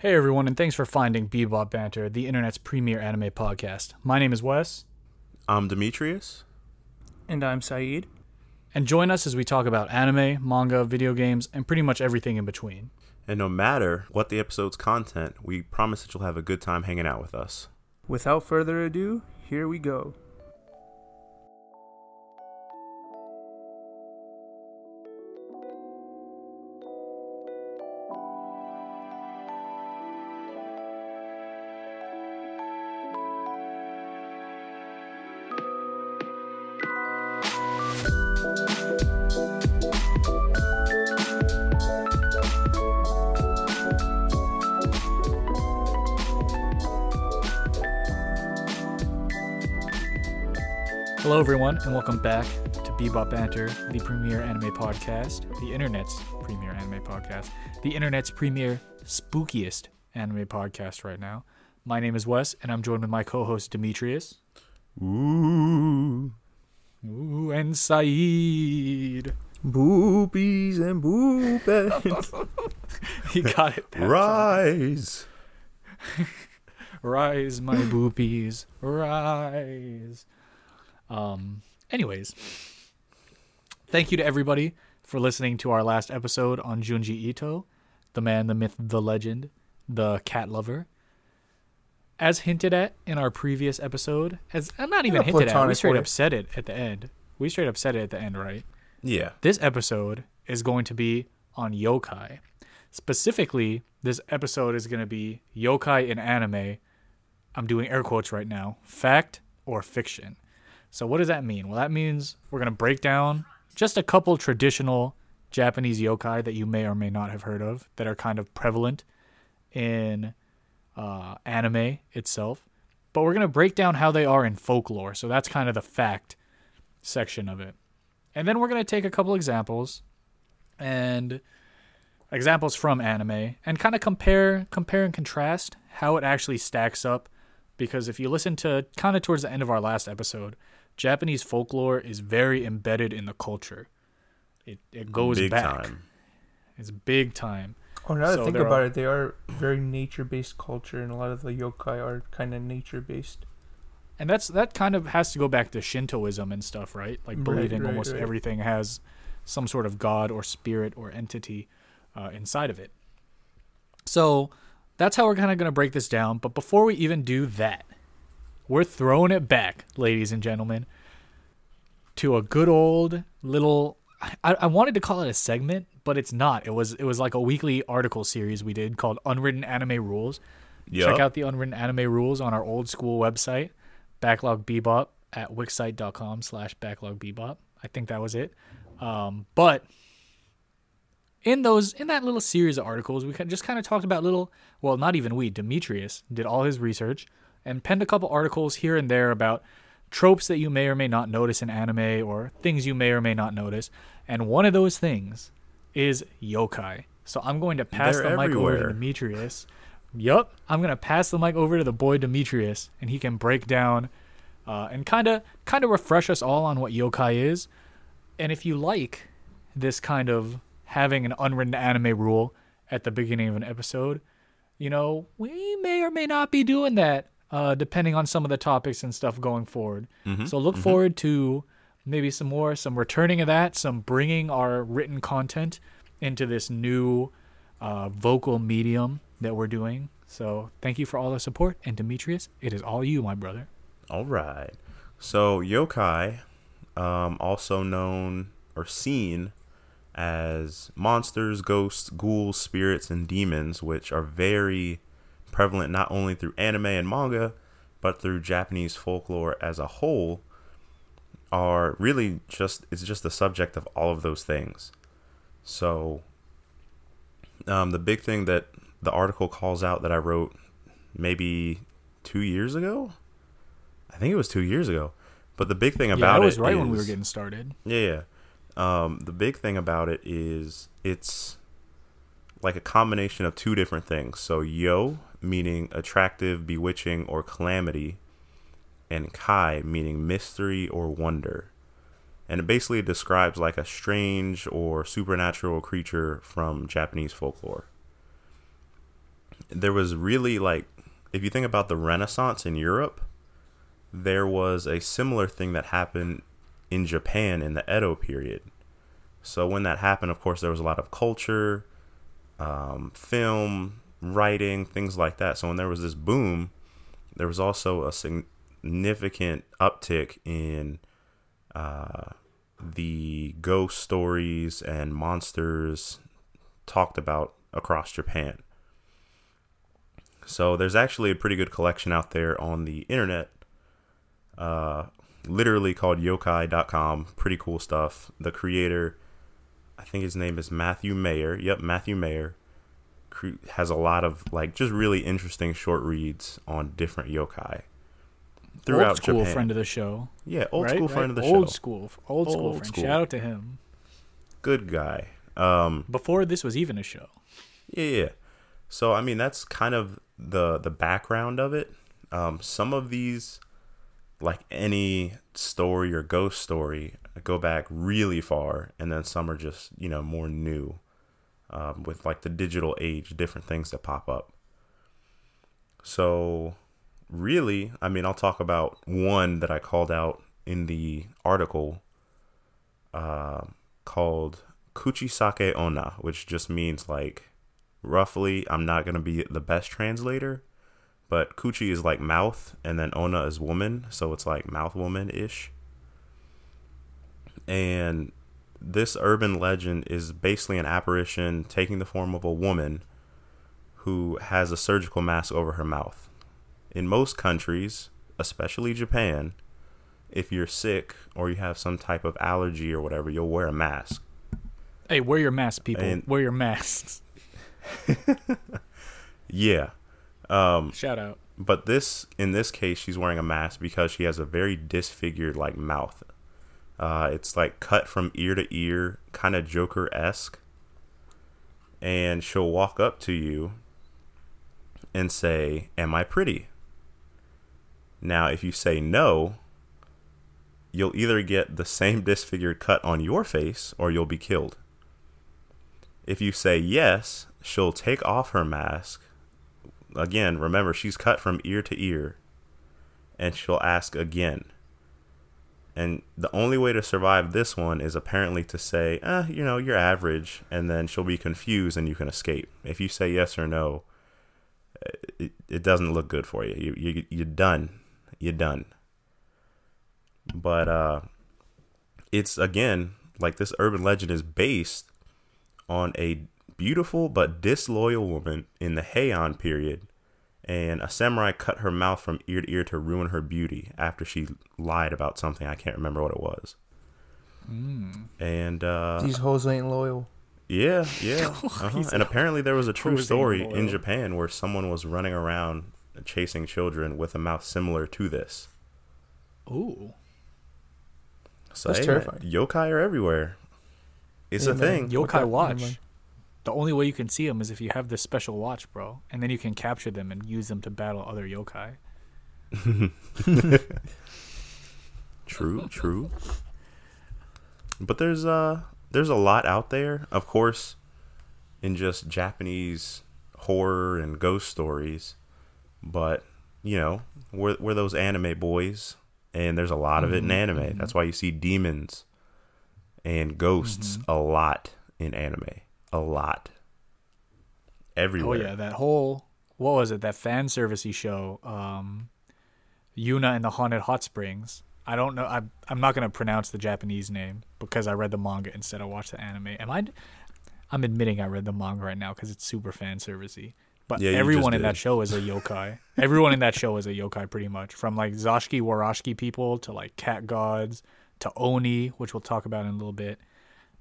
Hey everyone, and thanks for finding Bebop Banter, the internet's premier anime podcast. My name is Wes, I'm Demetrius. And I'm Saeed. and join us as we talk about anime, manga, video games, and pretty much everything in between. And no matter what the episode's content, we promise that you'll have a good time hanging out with us. Without further ado, here we go. Welcome back to Bebop Banter, the premier anime podcast, the internet's premier anime podcast, the internet's premier spookiest anime podcast right now. My name is Wes, and I'm joined with my co-host Demetrius. Ooh. Ooh, and Saeed. Boobies and boobies. He got it. Rise. Rise, my boobies, rise. Um. Anyways, thank you to everybody for listening to our last episode on Junji Ito, the man, the myth, the legend, the cat lover. As hinted at in our previous episode, as uh, not even hinted at, we straight way. up said it at the end. We straight up said it at the end, right? Yeah. This episode is going to be on yokai. Specifically, this episode is going to be yokai in anime. I'm doing air quotes right now. Fact or fiction. So what does that mean? Well, that means we're going to break down just a couple traditional Japanese yokai that you may or may not have heard of that are kind of prevalent in uh, anime itself. But we're going to break down how they are in folklore. So that's kind of the fact section of it. And then we're going to take a couple examples and examples from anime and kind of compare compare and contrast how it actually stacks up because if you listen to kind of towards the end of our last episode, Japanese folklore is very embedded in the culture. It it goes Big back. time. It's big time. Oh, now that I think about all- it, they are very nature-based culture, and a lot of the yokai are kind of nature-based. And that's that kind of has to go back to Shintoism and stuff, right? Like Right, believing right, almost right. everything has some sort of god or spirit or entity uh, inside of it. So that's how we're kind of going to break this down. But before we even do that, we're throwing it back, ladies and gentlemen, to a good old little. I, I wanted to call it a segment, but it's not. It was it was like a weekly article series we did called Unwritten Anime Rules. Yup. Check out the unwritten anime rules on our old school website, Backlog Bebop at wixsite.com slash backlog bebop. I think that was it. Um, but in those in that little series of articles, we just kind of talked about little well, not even we, Demetrius did all his research and penned a couple articles here and there about tropes that you may or may not notice in anime or things you may or may not notice. And one of those things is yokai. So I'm going to pass They're the mic over to. Demetrius. Yup, I'm gonna pass the mic over to the boy Demetrius, and he can break down uh, and kind of kind of refresh us all on what yokai is. And if you like this kind of having an unwritten anime rule at the beginning of an episode, you know, we may or may not be doing that uh, depending on some of the topics and stuff going forward. So look forward to maybe some more, some returning of that, some bringing our written content into this new uh, vocal medium that we're doing. So thank you for all the support. And Demetrius, it is all you, my brother. All right. So yokai, um, also known or seen as monsters, ghosts, ghouls, spirits, and demons, which are very prevalent not only through anime and manga, but through Japanese folklore as a whole, are really just it's just the subject of all of those things. So, um, the big thing that the article calls out that I wrote maybe two years ago. I think it was two years ago. But the big thing yeah, about that was it right when we were getting started. yeah, yeah. Um, the big thing about it is it's like a combination of two different things. So yo meaning attractive, bewitching, or calamity, and kai meaning mystery or wonder. And it basically describes like a strange or supernatural creature from Japanese folklore. there was really like if you think about the Renaissance in Europe, there was a similar thing that happened in Japan in the Edo period. So when that happened, of course, there was a lot of culture, um, film, writing, things like that. So when there was this boom, there was also a significant uptick in uh, the ghost stories and monsters talked about across Japan. So there's actually a pretty good collection out there on the internet, uh, literally called yokai.com. Pretty cool stuff. The creator, I think his name is Matthew Meyer. Yep, Matthew Meyer has a lot of like just really interesting short reads on different yokai throughout old school Japan. friend of the show. Yeah, old right? school right? friend of the old show. School, old, old school friend. School. Shout out to him. Good guy. Um, Before this was even a show. Yeah, yeah. So I mean, that's kind of the the background of it. Um, some of these, like any story or ghost story, go back really far, and then some are just you know more new, um, with like the digital age, different things that pop up. So, really, I mean, I'll talk about one that I called out in the article, uh, called Kuchisake Onna, which just means like roughly, I'm not going to be the best translator, but Kuchi is like mouth, and then Onna is woman, so it's like mouth woman ish. And this urban legend is basically an apparition taking the form of a woman who has a surgical mask over her mouth. In most countries, especially Japan, if you're sick or you have some type of allergy or whatever, you'll wear a mask. Hey, wear your mask, people. And wear your masks. yeah. Um, Shout out. But this, in this case, she's wearing a mask because she has a very disfigured like mouth. Uh, it's like cut from ear to ear, kind of Joker esque. And she'll walk up to you and say, Am I pretty? Now, if you say no, you'll either get the same disfigured cut on your face or you'll be killed. If you say yes, she'll take off her mask. Again, remember, she's cut from ear to ear. And she'll ask again. And the only way to survive this one is apparently to say, eh, you know, you're average. And then she'll be confused and you can escape. If you say yes or no, it, it doesn't look good for you. You, you. You're done. You're done. But uh, it's, again, like this urban legend is based on a beautiful but disloyal woman in the Heian period, and a samurai cut her mouth from ear to ear to ruin her beauty after she lied about something. I can't remember what it was. Mm. And uh, these hoes ain't loyal. Yeah, yeah. Uh-huh. and apparently, there was a true story in Japan where someone was running around chasing children with a mouth similar to this. Ooh. So, That's hey, terrifying. Man, yokai are everywhere. It's yeah, a man. thing. Yokai watch the only way you can see them is if you have this special watch, bro, and then you can capture them and use them to battle other yokai. true, true. But there's uh there's a lot out there, of course, in just Japanese horror and ghost stories. But you know, we're we're those anime boys, and there's a lot of it in mm-hmm, anime. Mm-hmm. That's why you see demons and ghosts mm-hmm. a lot in anime a lot. Everywhere. Oh yeah, that whole what was it? That fan servicey show, um, Yuna and the Haunted Hot Springs. I don't know. I'm I'm not gonna pronounce the Japanese name because I read the manga instead. of watch the anime. Am I? I'm admitting I read the manga right now because it's super fan servicey. But yeah, everyone in that show is a yokai. everyone in that show is a yokai, pretty much. From like Zashiki Warashiki people to like cat gods to Oni, which we'll talk about in a little bit.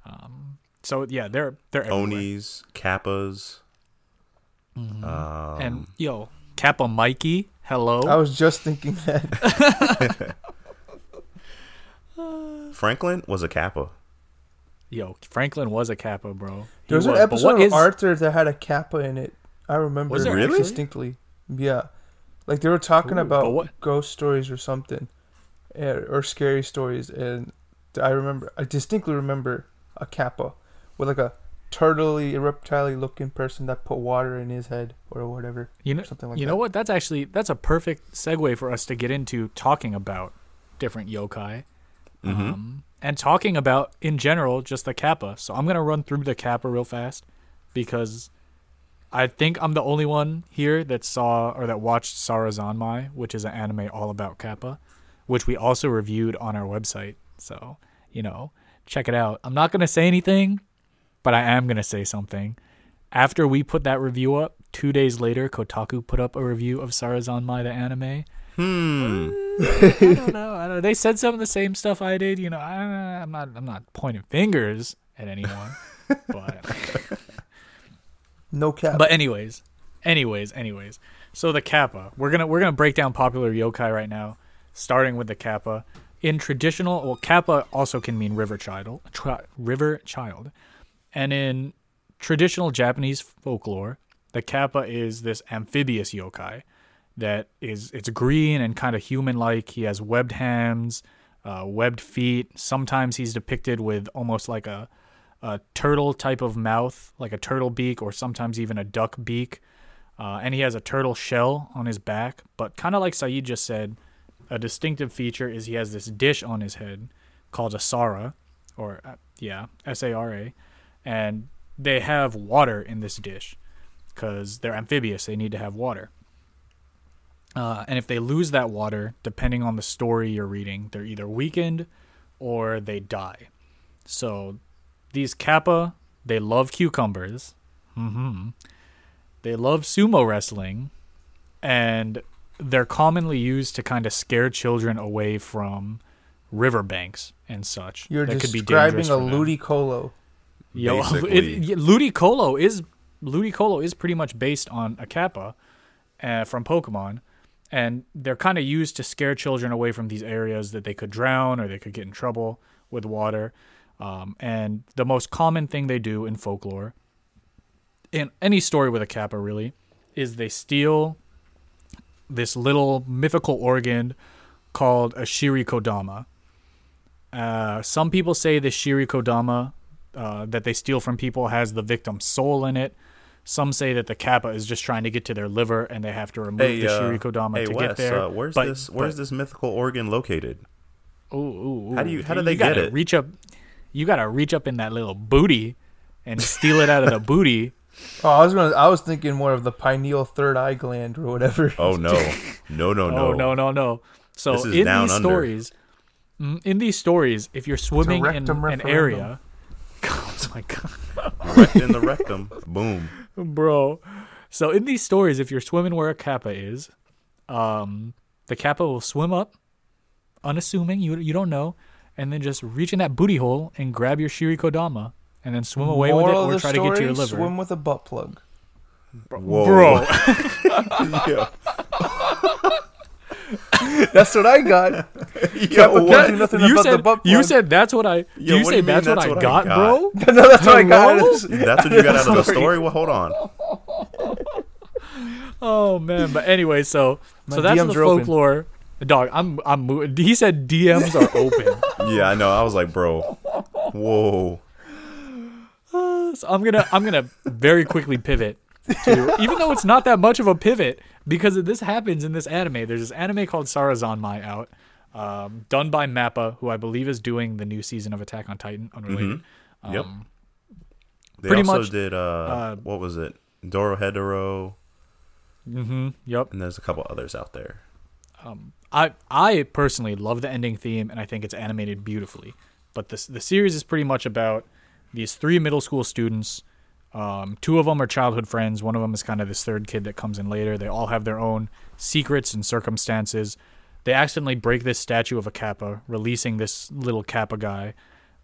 Um, so yeah, they're they're everywhere. Onis, Kappas, mm-hmm. um, and yo, Kappa Mikey. Hello. I was just thinking that. Franklin was a Kappa. Yo, Franklin was a Kappa, bro. There was, was an episode of is... Arthur that had a Kappa in it. I remember was it really? distinctly. Yeah, like they were talking Ooh, about ghost stories or something, or scary stories, and I remember, I distinctly remember a Kappa with like a turtley, reptile looking person that put water in his head or whatever. You know, something like that. you that. know what? That's actually that's a perfect segue for us to get into talking about different yokai, Mhm. um, and talking about in general just the kappa. So I'm gonna run through the kappa real fast because I think I'm the only one here that saw or that watched Sarazanmai, which is an anime all about kappa, which we also reviewed on our website. So you know, check it out. I'm not gonna say anything, but I am gonna say something. After we put that review up, two days later, Kotaku put up a review of Sarazanmai the anime. Hmm. I don't know. I don't know. They said some of the same stuff I did. You know, I, I'm not. I'm not pointing fingers at anyone. but No cap. but anyways, anyways, anyways. So the kappa. We're gonna we're gonna break down popular yokai right now, starting with the kappa. In traditional, well, kappa also can mean river child, tri- river child, and in traditional Japanese folklore, the kappa is this amphibious yokai that is it's green and kind of human-like. He has webbed hands, uh, webbed feet. Sometimes he's depicted with almost like a a turtle type of mouth, like a turtle beak, or sometimes even a duck beak. Uh, and he has a turtle shell on his back. But kind of like Saeed just said, a distinctive feature is he has this dish on his head called a sara, or uh, yeah, S A R A, and they have water in this dish because they're amphibious. They need to have water. Uh, and if they lose that water, depending on the story you're reading, they're either weakened or they die. So these kappa, they love cucumbers. hmm They love sumo wrestling, and they're commonly used to kind of scare children away from riverbanks and such. You're that could be describing dangerous a ludicolo. Yo, it, Ludicolo is Ludicolo is pretty much based on a kappa uh, from Pokemon, and they're kind of used to scare children away from these areas that they could drown or they could get in trouble with water. Um, and the most common thing they do in folklore, in any story with a kappa really, is they steal this little mythical organ called a shirikodama. Uh, some people say the shirikodama uh, that they steal from people has the victim's soul in it. Some say that the kappa is just trying to get to their liver and they have to remove Hey, the uh, shirikodama hey to Wes, get there. uh, where's But- this? Where's but- this mythical organ located? Ooh, ooh, ooh. How do you- how do they get gotta it? Reach up. You gotta reach up in that little booty and steal it out of the booty. Oh, I was gonna. I was thinking more of the pineal third eye gland or whatever. Oh no, no, no, no, Oh no, no, no. So This is in down these under. stories, mm, in these stories, if you're swimming in rectum an referendum. area, oh my god, Right in the rectum. Boom. bro. So in these stories, if you're swimming where a kappa is, um, the kappa will swim up, unassuming you you don't know, and then just reach in that booty hole and grab your shirikodama, and then swim away with it Moral or the try to get to your story, liver. Swim with a butt plug. Whoa. Bro, yeah. That's what I got. Yo, what? nothing you about said the butt plug. you said that's what I. Yo, you what say you mean that's, what, that's I, what I got, got? bro. no, that's what I got. That's what you got out of the story. Well, hold on. Oh man, but anyway, so My so that's DMs the folklore. Dog, I'm I'm. mo- He said DMs are open. Yeah, I know. I was like, bro, whoa. so I'm gonna I'm gonna very quickly pivot to even though it's not that much of a pivot because this happens in this anime. There's this anime called Sarazanmai out, um, done by Mappa, who I believe is doing the new season of Attack on Titan, unrelated. Yep. Um, They Pretty also much, did uh, uh, what was it? Doro Hedoro, Mm-hmm. Yep. and there's a couple others out there. Um, I I personally love the ending theme, and I think it's animated beautifully. But this the series is pretty much about these three middle school students. Um, two of them are childhood friends. One of them is kind of this third kid that comes in later. They all have their own secrets and circumstances. They accidentally break this statue of a kappa, releasing this little kappa guy,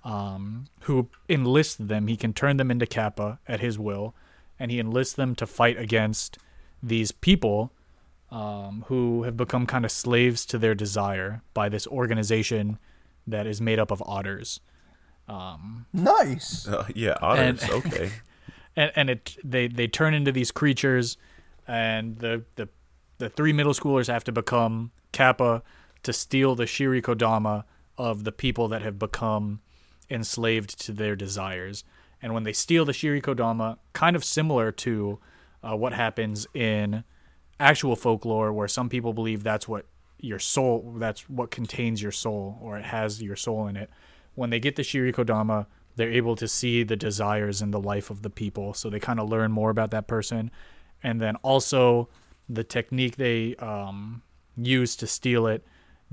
um, who enlists them. He can turn them into kappa at his will, and he enlists them to fight against these people um, who have become kind of slaves to their desire by this organization that is made up of otters. Nice. Uh, yeah, otters. And- okay. And and it they they turn into these creatures, and the the the three middle schoolers have to become kappa to steal the shirikodama of the people that have become enslaved to their desires. And when they steal the Shirikodama, kind of similar to uh, what happens in actual folklore, where some people believe that's what your soul, that's what contains your soul, or it has your soul in it. When they get the Shirikodama, they're able to see the desires and the life of the people. So they kind of learn more about that person. And then also the technique they um, use to steal it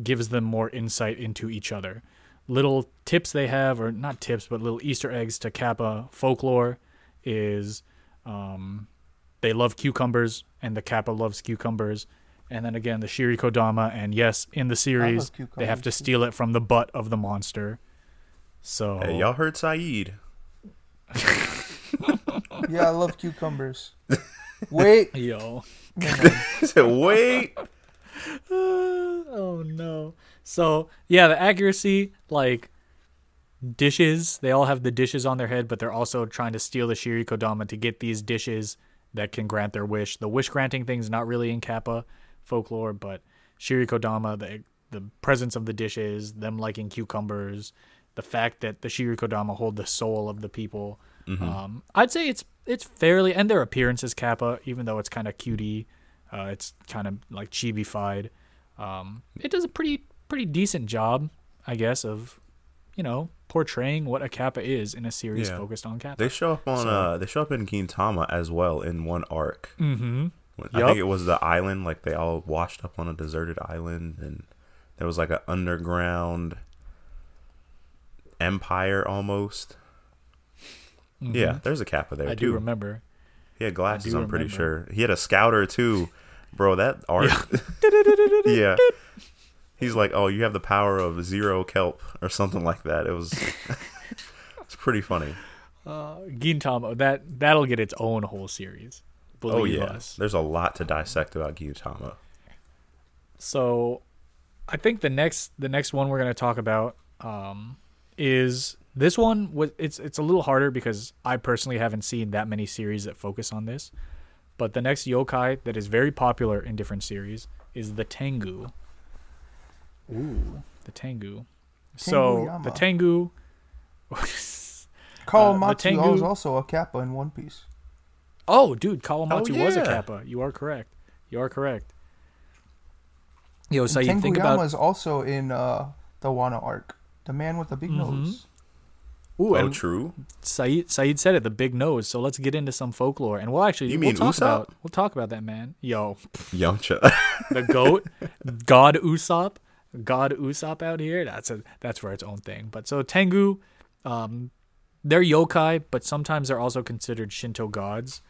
gives them more insight into each other. Little tips they have, or not tips, but little Easter eggs to Kappa folklore is um, they love cucumbers, and the Kappa loves cucumbers. And then again, the Shirikodama, and yes, in the series, they have to steal it from the butt of the monster. So hey, y'all heard Saeed. yeah, I love cucumbers. Wait, yo. said, wait. oh no. So yeah, the accuracy, like dishes, they all have the dishes on their head, but they're also trying to steal the Shirikodama to get these dishes that can grant their wish. The wish granting thing is not really in Kappa folklore, but Shirikodama, the the presence of the dishes, them liking cucumbers, the fact that the Shirikodama hold the soul of the people. Mm-hmm. Um, I'd say it's it's fairly and their appearance is Kappa, even though it's kind of cutie. Uh, it's kind of like chibi-fied. Um, it does a pretty pretty decent job, I guess, of you know portraying what a Kappa is in a series yeah. focused on Kappa. They show up on so, uh they show up in Gintama as well in one arc. Mm-hmm. I yep. think it was the island, like they all washed up on a deserted island, and there was like an underground empire almost. Mm-hmm. Yeah, there's a Kappa there I too. do remember. He had glasses. I'm pretty sure he had a scouter too, bro. That art. Yeah. yeah. He's like, oh, you have the power of zero kelp or something like that. It was. it's pretty funny. Uh, Gintama, that that'll get its own whole series. oh yeah, us. there's a lot to dissect about Gintama. So, I think the next the next one we're gonna talk about um, is this one was it's it's a little harder because I personally haven't seen that many series that focus on this. But the next yokai that is very popular in different series is the Tengu. Ooh, the Tengu. So the Tengu. Kawamatsu uh, was also a kappa in One Piece. Oh, dude, Kawamatsu oh, yeah. was a kappa. You are correct. You are correct. Yo, so you think about is also in uh, the Wano arc. The man with the big mm-hmm. nose. Ooh, oh, true. Saeed Saeed said it, the big nose. So let's get into some folklore, and we'll actually you we'll talk Usopp? about we'll talk about that man. Yo, Yamcha, the goat, God Usopp, God Usopp out here. That's a that's for its own thing. But so Tengu, um, they're yokai, but sometimes they're also considered Shinto gods.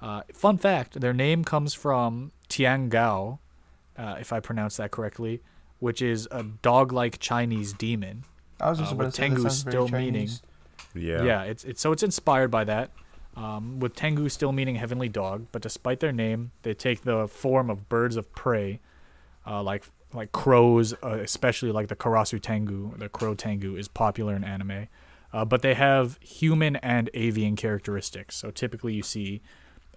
Uh, fun fact: their name comes from Tiangou, uh, if I pronounce that correctly, which is a dog-like Chinese demon. I was just uh, about to Tengu still meaning. Yeah. Yeah, it's it's so it's inspired by that. Um, with Tengu still meaning heavenly dog, but despite their name, they take the form of birds of prey, uh, like like crows, uh, especially like the Karasu Tengu. The crow Tengu is popular in anime, uh, but they have human and avian characteristics. So typically, you see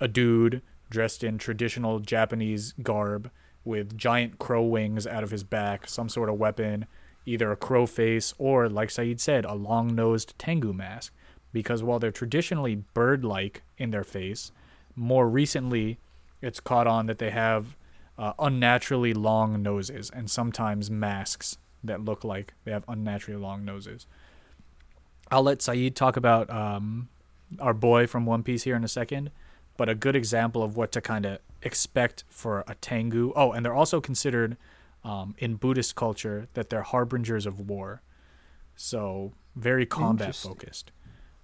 a dude dressed in traditional Japanese garb with giant crow wings out of his back, some sort of weapon, either a crow face or, like Saeed said, a long nosed Tengu mask. Because while they're traditionally bird like in their face, more recently it's caught on that they have uh, unnaturally long noses and sometimes masks that look like they have unnaturally long noses. I'll let Saeed talk about um, our boy from One Piece here in a second, but a good example of what to kind of expect for a Tengu. Oh, and they're also considered um, in Buddhist culture that they're harbingers of war. So very combat focused.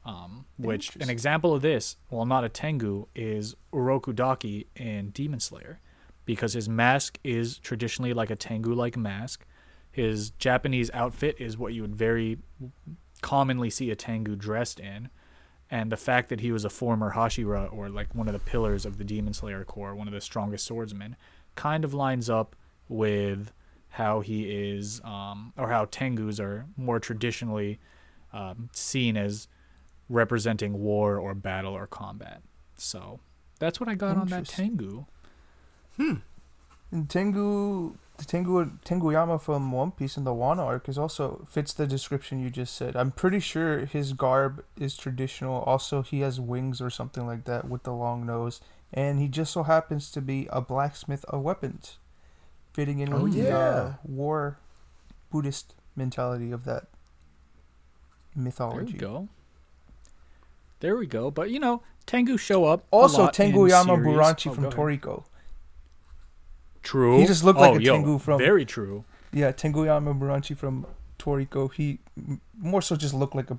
Um, which an example of this, while not a Tengu, is Urokodaki in Demon Slayer, because his mask is traditionally like a Tengu-like mask. His Japanese outfit is what you would very commonly see a Tengu dressed in, and the fact that he was a former Hashira or like one of the pillars of the Demon Slayer Corps, one of the strongest swordsmen, kind of lines up with how he is, um, or how Tengus are more traditionally um, seen as representing war or battle or combat. So that's what I got on that Tengu. Hmm. And Tengu, the Tengu Tenguyama from One Piece in the Wano arc is also fits the description you just said. I'm pretty sure his garb is traditional. Also, he has wings or something like that with the long nose, and he just so happens to be a blacksmith of weapons, fitting in with Oh, the uh, war Buddhist mentality of that mythology. There mythology. we go. There we go. But you know, Tengu show up. a Also, Tengu in Tenguyama series. Buranchi Oh, from go. Toriko. True. He just looked like Oh, a yo, Tengu from- Very true. Yeah, Tengu Yama Buranchi from Toriko. He more so just looked like a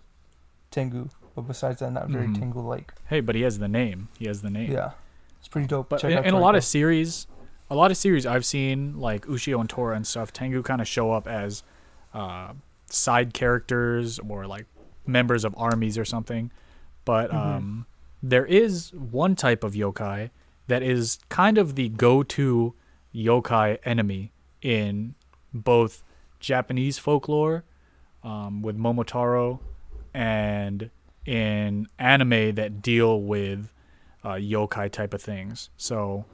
Tengu, but besides that, not very Mhm. Tengu-like. Hey, but he has the name. He has the name. Yeah, it's pretty dope. But Check in, out in a lot of series, a lot of series I've seen, like Ushio and Tora and stuff, Tengu kind of show up as uh, side characters or like members of armies or something. But Mhm. um, there is one type of yokai that is kind of the go-to yokai enemy in both Japanese folklore um, with Momotaro and in anime that deal with uh, yokai type of things. So,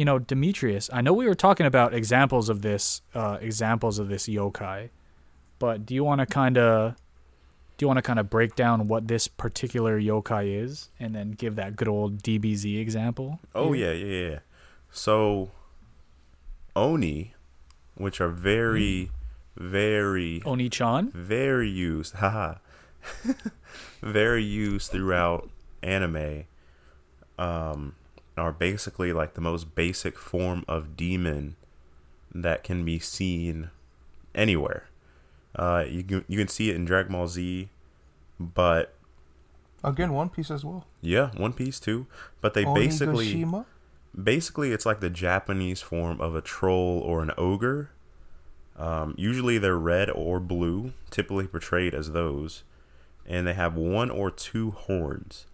you know, Demetrius, I know we were talking about examples of this, uh, examples of this yokai, but do you want to kind of, do you want to kind of break down what this particular yokai is, and then give that good old DBZ example? Oh yeah, yeah, yeah. So oni, which are very, very, Oni-chan. very used, haha, very used throughout anime, um, are basically like the most basic form of demon that can be seen anywhere. Uh, you can you can see it in Dragon Ball Z, but again One Piece as well. yeah, One Piece too. But they basically basically it's like the Japanese form of a troll or an ogre. Um, usually they're red or blue, typically portrayed as those, and they have one or two horns.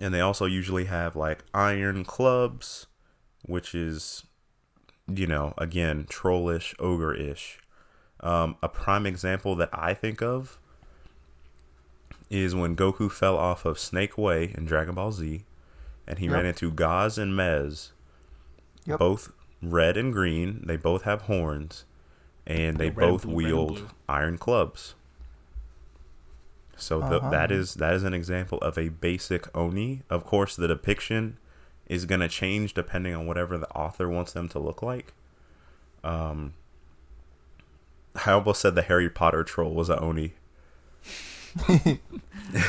And they also usually have like iron clubs, which is, you know, again trollish, ogre-ish. Um, a prime example that I think of is when Goku fell off of Snake Way in Dragon Ball Z, and he Yep. ran into Goz and Mez, Yep. both red and green. They both have horns, and they both blue, wield iron clubs. So th- Uh-huh. that is that is an example of a basic oni. Of course, the depiction is going to change depending on whatever the author wants them to look like. Um, I almost said the Harry Potter troll was an oni.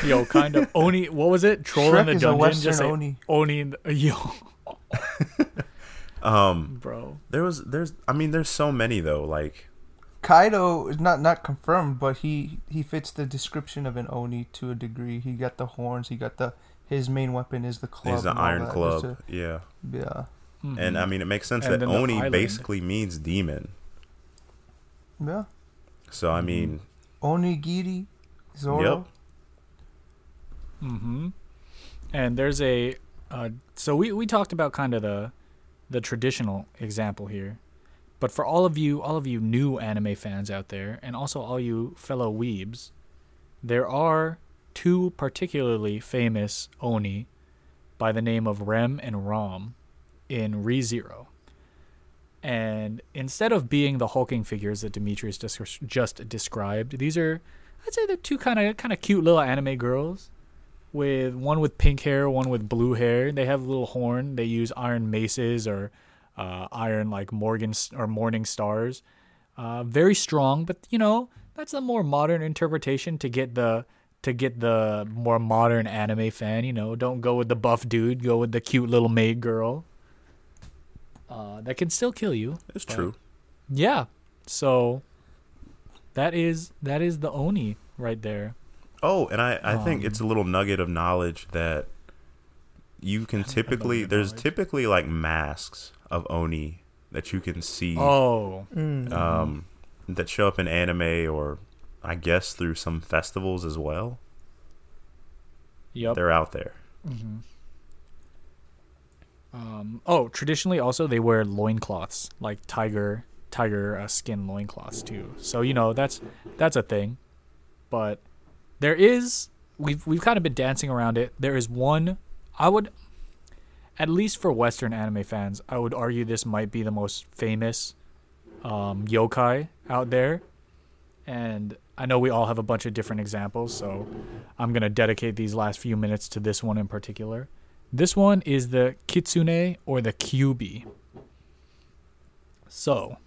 Yo, kind of Oni. What was it? Troll in the is a dungeon. Western Just say Oni. Oni. In the, yo, Um, bro. there was there's I mean there's so many though like Kaido is not not confirmed, but he he fits the description of an oni to a degree. He got the horns. He got the his main weapon is the club. there's an iron that, club just yeah to- yeah, and I mean it makes sense And that then the oni basically means demon yeah. so I mean Onigiri, Zoro. Yep. Mm-hmm. And there's a uh, so we we talked about kind of the the traditional example here, but for all of you all of you new anime fans out there, and also all you fellow weebs, there are two particularly famous oni by the name of Rem and Ram in ReZero. And instead of being the hulking figures that Demetrius just, described, these are I'd say they're two kind of kind of cute little anime girls with one with pink hair, one with blue hair. They have a little horn. They use iron maces or uh, iron like Morgan or morning stars. Uh, very strong, but you know that's a more modern interpretation to get the to get the more modern anime fan. You know, don't go with the buff dude. Go with the cute little maid girl. Uh, that can still kill you. it's true Yeah. So that is that is the oni right there. oh and I I think Um, it's a little nugget of knowledge that you can typically there's knowledge. typically like masks of oni that you can see Oh, Mm. um that show up in anime or I guess through some festivals as well yep. they're out there hmm Um, oh, traditionally also they wear loincloths, like tiger tiger uh, skin loincloths too. So you know that's that's a thing. But there is we've we've kind of been dancing around it. There is one I would at least for Western anime fans, I would argue this might be the most famous um, yokai out there. And I know we all have a bunch of different examples, so I'm going to dedicate these last few minutes to this one in particular. This one is the kitsune or the kyubi. So,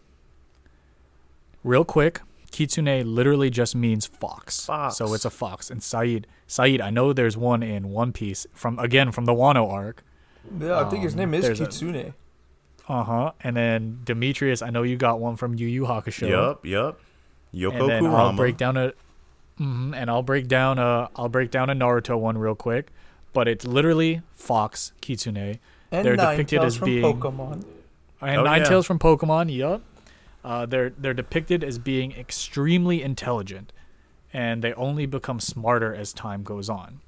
real quick, kitsune literally just means fox. Fox. So it's a fox. And Saeed, Saeed, I know there's one in One Piece from again from the Wano arc. Yeah, I think his Um, name is there's Kitsune. Uh huh. And then Demetrius, I know you got one from Yu Yu Hakusho. Yup, yup. Yoko and then Kurama. I'll break down a, mhm, and I'll break down a, I'll break down a Naruto one real quick, but it's literally fox kitsune And they're Nine depicted Tails as from being- Pokemon. and Oh, Nine yeah. Tails from Pokemon. Yup. Uh, they're they're depicted as being extremely intelligent, and they only become smarter as time goes on.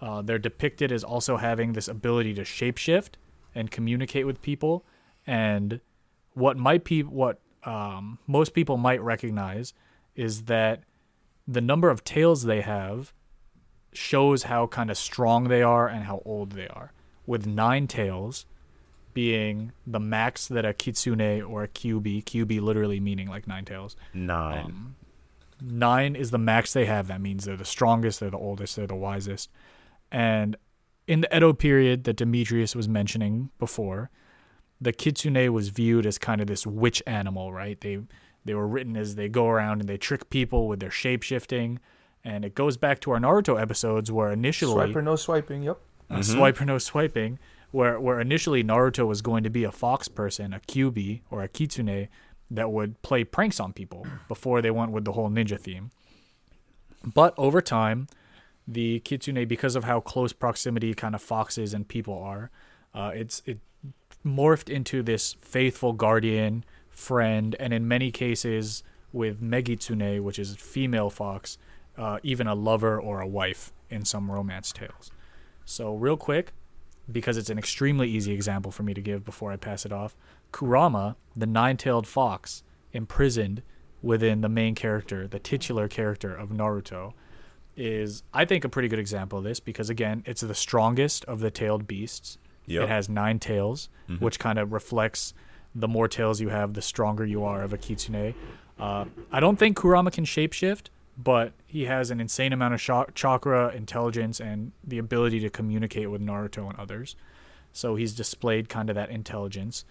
Uh, they're depicted as also having this ability to shapeshift and communicate with people, and what might be what um, most people might recognize is that the number of tails they have shows how kind of strong they are and how old they are. With nine tails being the max that a kitsune or a kyubi, kyubi literally meaning like nine tails. Nine. Um, nine is the max they have. That means they're the strongest, they're the oldest, they're the wisest. And in the Edo period that Demetrius was mentioning before, the kitsune was viewed as kind of this witch animal, right? They they were written as they go around and they trick people with their shape shifting. And it goes back to our Naruto episodes where initially Swiper, no swiping. Yep. uh, Mhm. swipe or no swiping, where where initially Naruto was going to be a fox person, a kyubi or a kitsune that would play pranks on people before they went with the whole ninja theme. But over time, the kitsune, because of how close proximity kind of foxes and people are, uh, it's it morphed into this faithful guardian, friend, and in many cases with Megitsune, which is female fox, uh, even a lover or a wife in some romance tales. So, real quick, because it's an extremely easy example for me to give before I pass it off, Kurama, the nine tailed fox, imprisoned within the main character, the titular character of Naruto, is, I think, a pretty good example of this because, again, it's the strongest of the tailed beasts. Yep. It has nine tails, Mhm. which kind of reflects the more tails you have, the stronger you are of a kitsune. Uh, I don't think Kurama can shapeshift, but he has an insane amount of sha- chakra, intelligence, and the ability to communicate with Naruto and others. So he's displayed kind of that intelligence.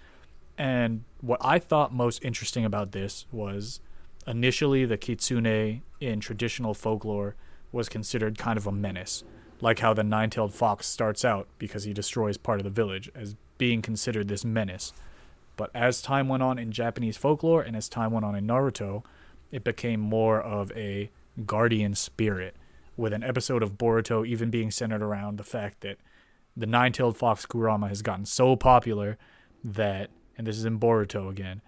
And what I thought most interesting about this was initially the kitsune in traditional folklore was considered kind of a menace, like how the nine tailed fox starts out because he destroys part of the village as being considered this menace. But as time went on in Japanese folklore and as time went on in Naruto, it became more of a guardian spirit, with an episode of Boruto even being centered around the fact that the nine tailed fox Kurama has gotten so popular that, and this is in Boruto again,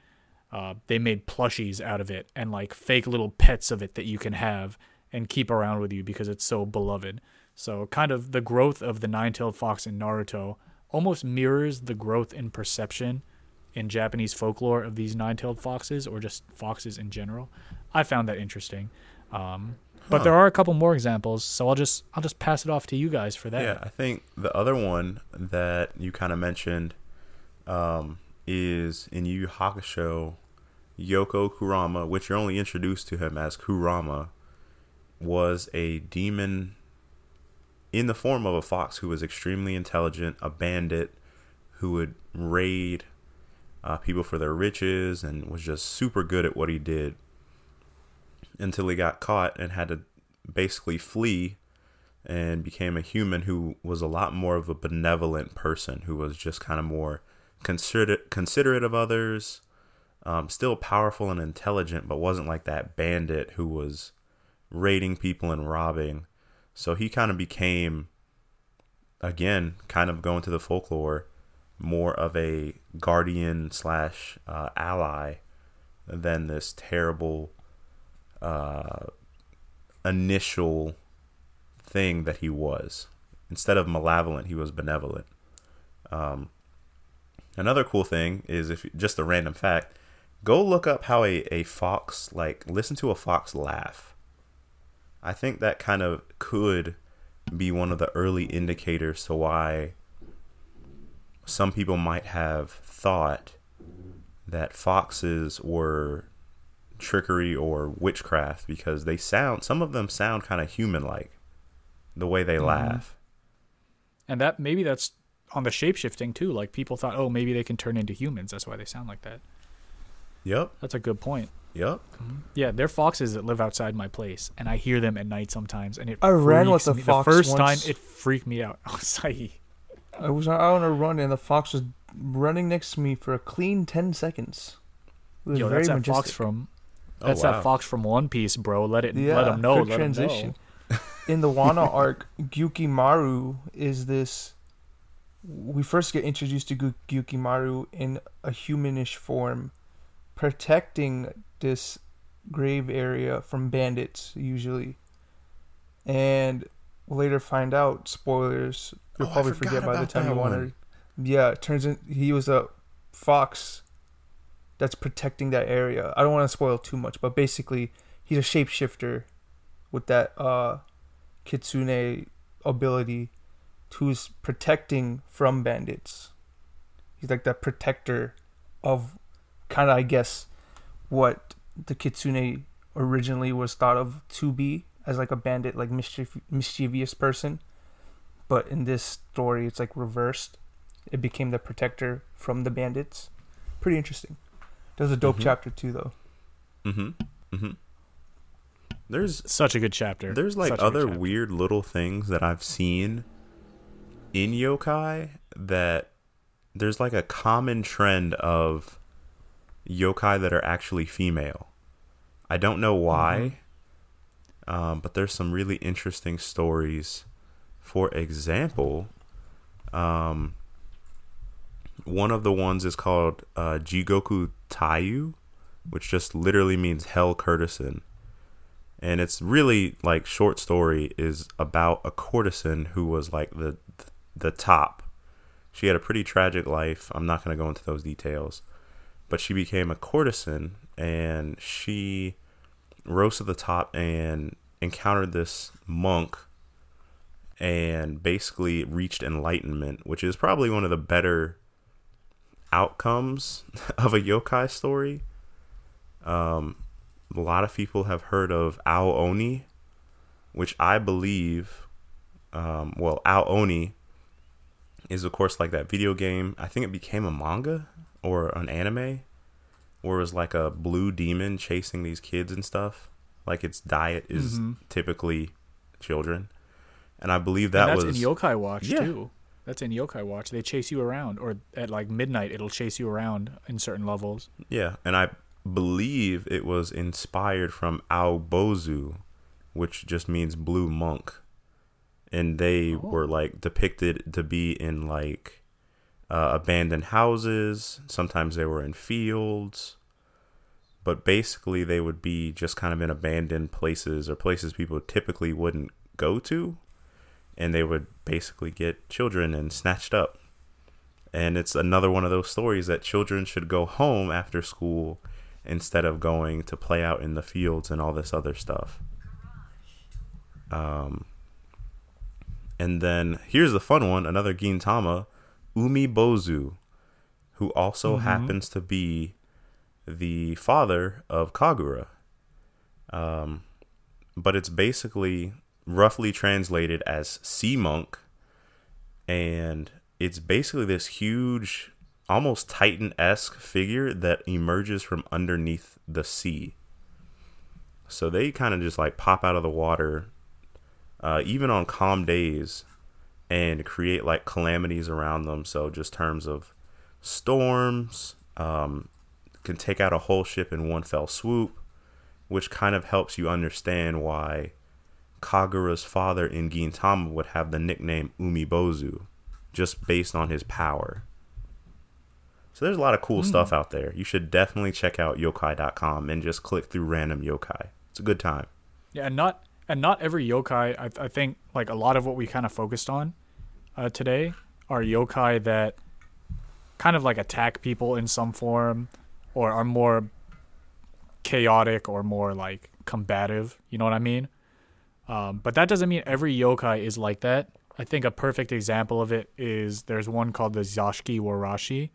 uh, they made plushies out of it and like fake little pets of it that you can have and keep around with you because it's so beloved. So, kind of the growth of the nine tailed fox in Naruto almost mirrors the growth in perception in Japanese folklore of these nine tailed foxes or just foxes in general. I found that interesting. Um, but Huh. there are a couple more examples, so I'll just I'll just pass it off to you guys for that. Yeah, I think the other one that you kind of mentioned um, is in Yu Yu Hakusho, Yoko Kurama, which you're only introduced to him as Kurama, was a demon in the form of a fox who was extremely intelligent, a bandit who would raid uh, people for their riches and was just super good at what he did until he got caught and had to basically flee and became a human who was a lot more of a benevolent person who was just kind of more considerate considerate of others um, still powerful and intelligent but wasn't like that bandit who was raiding people and robbing. So he kind of became again kind of going to the folklore more of a guardian slash uh, ally than this terrible uh, initial thing that he was. Instead of malevolent, he was benevolent. Um, another cool thing is if just a random fact, go look up how a, a fox like listen to a fox laugh. I think that kind of could be one of the early indicators to why some people might have thought that foxes were trickery or witchcraft because they sound some of them sound kind of human like the way they mm-hmm. laugh. And that maybe that's on the shapeshifting too. Like people thought, oh, maybe they can turn into humans. That's why they sound like that. Yep. That's a good point. Yep. Mm-hmm. Yeah, they're foxes that live outside my place, and I hear them at night sometimes, and it. I ran with freaks a me- fox The first once. time, it freaked me out. Oh, Sahi. I was out on a run and the fox was running next to me for a clean ten seconds. It Yo, that's that majestic. fox from. Oh, That's wow. that fox from One Piece, bro. Let it. Yeah, let them know. good Let 'em transition. know. In the Wano arc, Gyukimaru is this. We first get introduced to Gu- Gyukimaru in a humanish form, protecting this grave area from bandits, usually. And we'll later find out, spoilers, you'll Oh, probably forget by the time you want to. Yeah, it turns in he was a fox that's protecting that area. I don't want to spoil too much, but basically, he's a shapeshifter with that uh, kitsune ability who's protecting from bandits. He's like that protector of kind of, I guess, what the kitsune originally was thought of to be as like a bandit, like mischief- mischievous person. But in this story, it's like reversed. It became the protector from the bandits. Pretty interesting. There's a dope Mhm. chapter too, though. Mm-hmm. Mm-hmm. There's Such a good chapter. there's like Such other weird little things that I've seen in yokai that there's like a common trend of yokai that are actually female. I don't know why, um, but there's some really interesting stories. For example, um, one of the ones is called uh, Jigoku Taiyu, which just literally means hell courtesan. And it's really like short story is about a courtesan who was like the the top. She had a pretty tragic life. I'm not going to go into those details. But she became a courtesan and she rose to the top and encountered this monk and basically reached enlightenment, which is probably one of the better outcomes of a yokai story. Um, a lot of people have heard of Ao Oni, which I believe, um, well, Ao Oni is of course like that video game. I think it became a manga or an anime, where it was like a blue demon chasing these kids and stuff. Like its diet is Mhm. typically children, and I believe that that's was in Yokai Watch Yeah. too. That's in Yokai Watch. They chase you around, or at like midnight, it'll chase you around in certain levels. Yeah, and I believe it was inspired from Aobozu, which just means blue monk. And they Oh. were like depicted to be in like uh, abandoned houses. Sometimes they were in fields. But basically, they would be just kind of in abandoned places or places people typically wouldn't go to. And they would basically get children and snatched up. And it's another one of those stories that children should go home after school instead of going to play out in the fields and all this other stuff. Um, and then here's the fun one another Gintama, Umi Bozu, who also Mhm. happens to be the father of Kagura. Um, but it's basically roughly translated as sea monk. And it's basically this huge, almost Titan esque figure that emerges from underneath the sea. So they kind of just like pop out of the water, uh, even on calm days, and create like calamities around them. So, just terms of storms, um, can take out a whole ship in one fell swoop, which kind of helps you understand why Kagura's father in Gintama would have the nickname Umibozu, just based on his power. So there's a lot of cool stuff out there. You should definitely check out yokai.com and just click through random yokai. It's a good time. Yeah, and not and not every yokai. I, I think like a lot of what we kind of focused on uh, today are yokai that kind of like attack people in some form, or are more chaotic or more like combative. You know what I mean? Um, but that doesn't mean every yokai is like that. I think a perfect example of it is there's one called the Zashiki Warashi,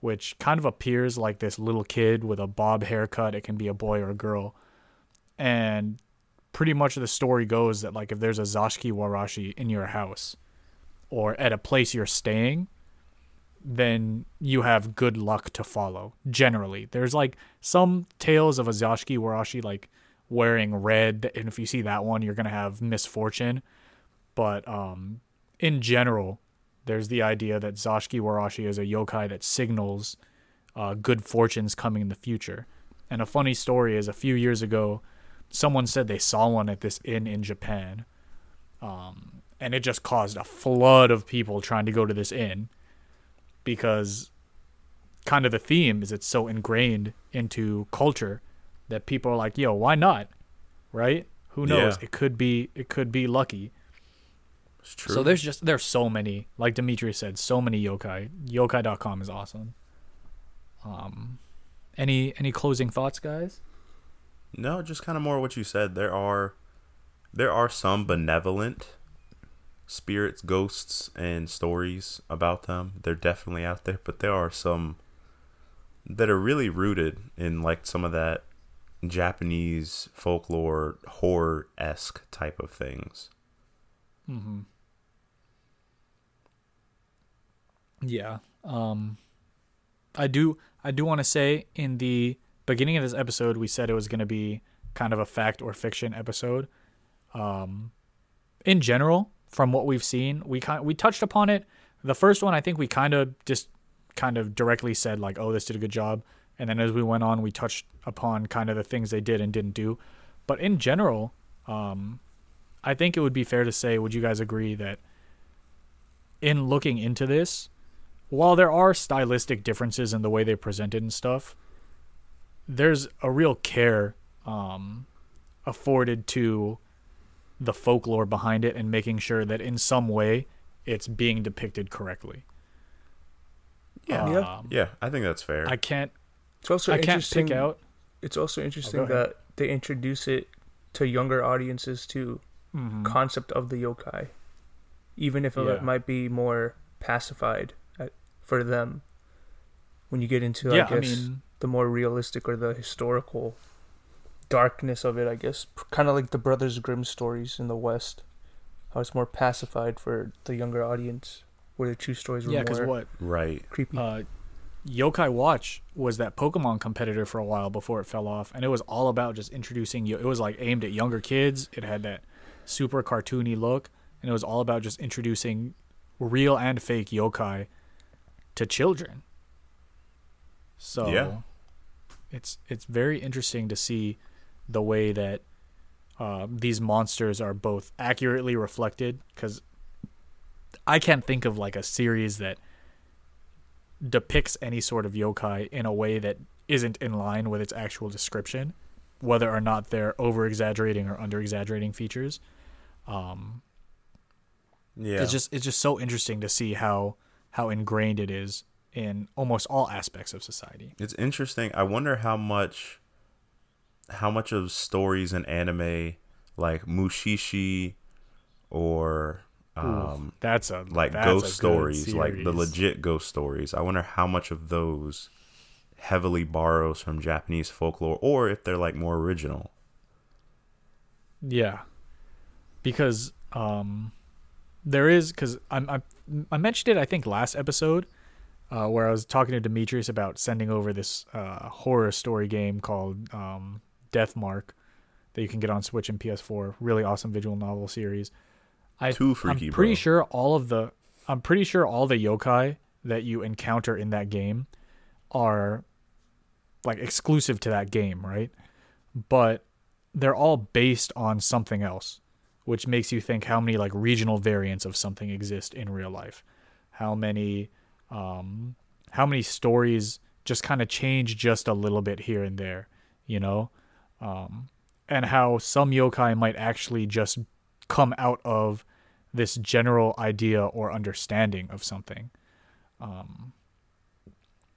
which kind of appears like this little kid with a bob haircut. It can be a boy or a girl. And pretty much the story goes that like if there's a Zashiki Warashi in your house or at a place you're staying, then you have good luck to follow. Generally, there's like some tales of a Zashiki Warashi like wearing red, and if you see that one, you're gonna have misfortune. But um, in general, there's the idea that Zashiki Warashi is a yokai that signals uh, good fortunes coming in the future. And a funny story is a few years ago, someone said they saw one at this inn in Japan. Um, and it just caused a flood of people trying to go to this inn because kind of the theme is it's so ingrained into culture that people are like, yo, why not? Right? Who knows? Yeah. It could be it could be lucky. It's true. So there's just there's so many, like Demetrius said, so many yokai. Yokai.com is awesome. Um, any any closing thoughts, guys? No, just kind of more what you said. There are there are some benevolent spirits, ghosts, and stories about them. They're definitely out there, but there are some that are really rooted in like some of that Japanese folklore horror esque type of things. Mm-hmm. Yeah. Um, I do. I do want to say in the beginning of this episode, we said it was going to be kind of a fact or fiction episode. Um, in general, from what we've seen, we kind we touched upon it. The first one, I think we kind of just kind of directly said like, "Oh, this did a good job," and then as we went on, we touched upon kind of the things they did and didn't do. But in general, um, I think it would be fair to say, would you guys agree that in looking into this, while there are stylistic differences in the way they presented and stuff, there's a real care um, afforded to the folklore behind it and making sure that in some way it's being depicted correctly. Yeah. Yeah. Um, Yeah, I think that's fair. I can't. It's also I can't interesting. pick out. It's also interesting ahead. that they introduce it to younger audiences too. Mhm. Concept of the yokai, even if Yeah. it might be more pacified at, for them. When you get into, yeah, I guess, I mean, the more realistic or the historical darkness of it, I guess, kind of like the Brothers Grimm stories in the West, how it's more pacified for the younger audience, where the true stories were more yeah, because more what right. creepy. uh, Yokai Watch was that Pokemon competitor for a while before it fell off, and it was all about just introducing. It was like aimed at younger kids. It had that super cartoony look, and it was all about just introducing real and fake yokai to children. So Yeah. it's it's very interesting to see the way that uh, these monsters are both accurately reflected because I can't think of like a series that depicts any sort of yokai in a way that isn't in line with its actual description, whether or not they're over exaggerating or under exaggerating features. Um, Yeah. It's just it's just so interesting to see how how ingrained it is in almost all aspects of society. It's interesting. I wonder how much how much of stories in anime like Mushishi or um That's a like that's ghost good stories, like the legit ghost stories. I wonder how much of those heavily borrows from Japanese folklore or if they're like more original. Yeah, because um, there is because I'm I, I mentioned it I think last episode uh, where I was talking to Demetrius about sending over this uh, horror story game called um, Death Mark that you can get on Switch and PS4. Really awesome visual novel series. I Too freaky, I'm pretty bro. sure all of the I'm pretty sure all the yokai that you encounter in that game are like exclusive to that game, right? But they're all based on something else, which makes you think how many like regional variants of something exist in real life. How many um how many stories just kind of change just a little bit here and there, you know? Um and how some yokai might actually just come out of this general idea or understanding of something. Um,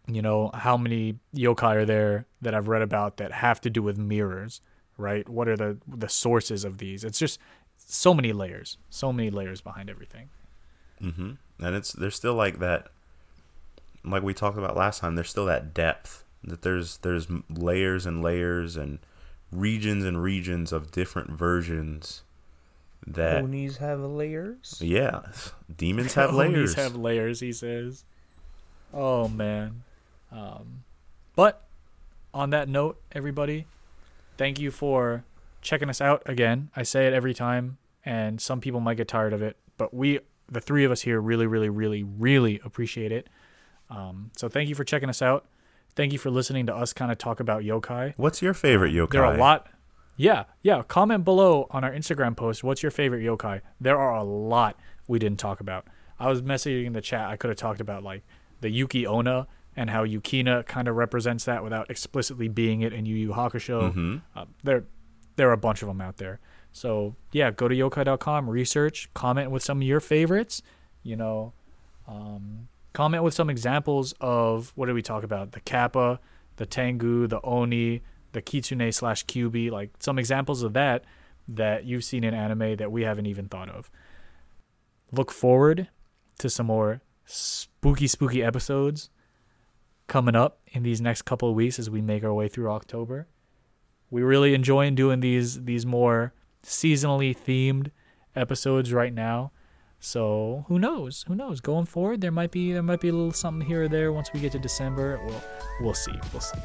you know, how many yokai are there that I've read about that have to do with mirrors, right? What are the the sources of these? It's just so many layers, so many layers behind everything. Mm-hmm. And it's there's still like that, like we talked about last time. There's still that depth that there's there's layers and layers and regions and regions of different versions. That Ponies have layers. yeah, demons have Ponies layers. have layers, he says. Oh man. Um, but on that note, everybody, thank you for checking us out again. I say it every time, and some people might get tired of it, but we, the three of us here, really, really, really, really appreciate it. Um, so thank you for checking us out. Thank you for listening to us kind of talk about yokai. What's your favorite yokai? There are a lot. Yeah, yeah. Comment below on our Instagram post. What's your favorite yokai? There are a lot we didn't talk about. I was messaging in the chat. I could have talked about like the Yuki Onna and how Yukina kind of represents that without explicitly being it in Yu Yu Hakusho. Mhm. Uh, there, there are a bunch of them out there. So yeah, go to yokai.com, research, comment with some of your favorites. You know, um, comment with some examples of what did we talk about? The kappa, the tengu, the oni, the kitsune slash kyubi, like some examples of that that you've seen in anime that we haven't even thought of. Look forward to some more spooky, spooky episodes coming up in these next couple of weeks as we make our way through October. We really enjoying doing these these more seasonally themed episodes right now. So who knows? Who knows? Going forward, there might be there might be a little something here or there once we get to December. We'll we'll see. We'll see.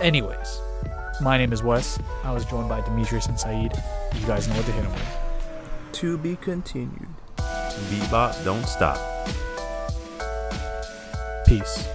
Anyways, my name is Wes. I was joined by Demetrius and Saeed. You guys know what to hit them with. To be continued. Bebop, don't stop. Peace.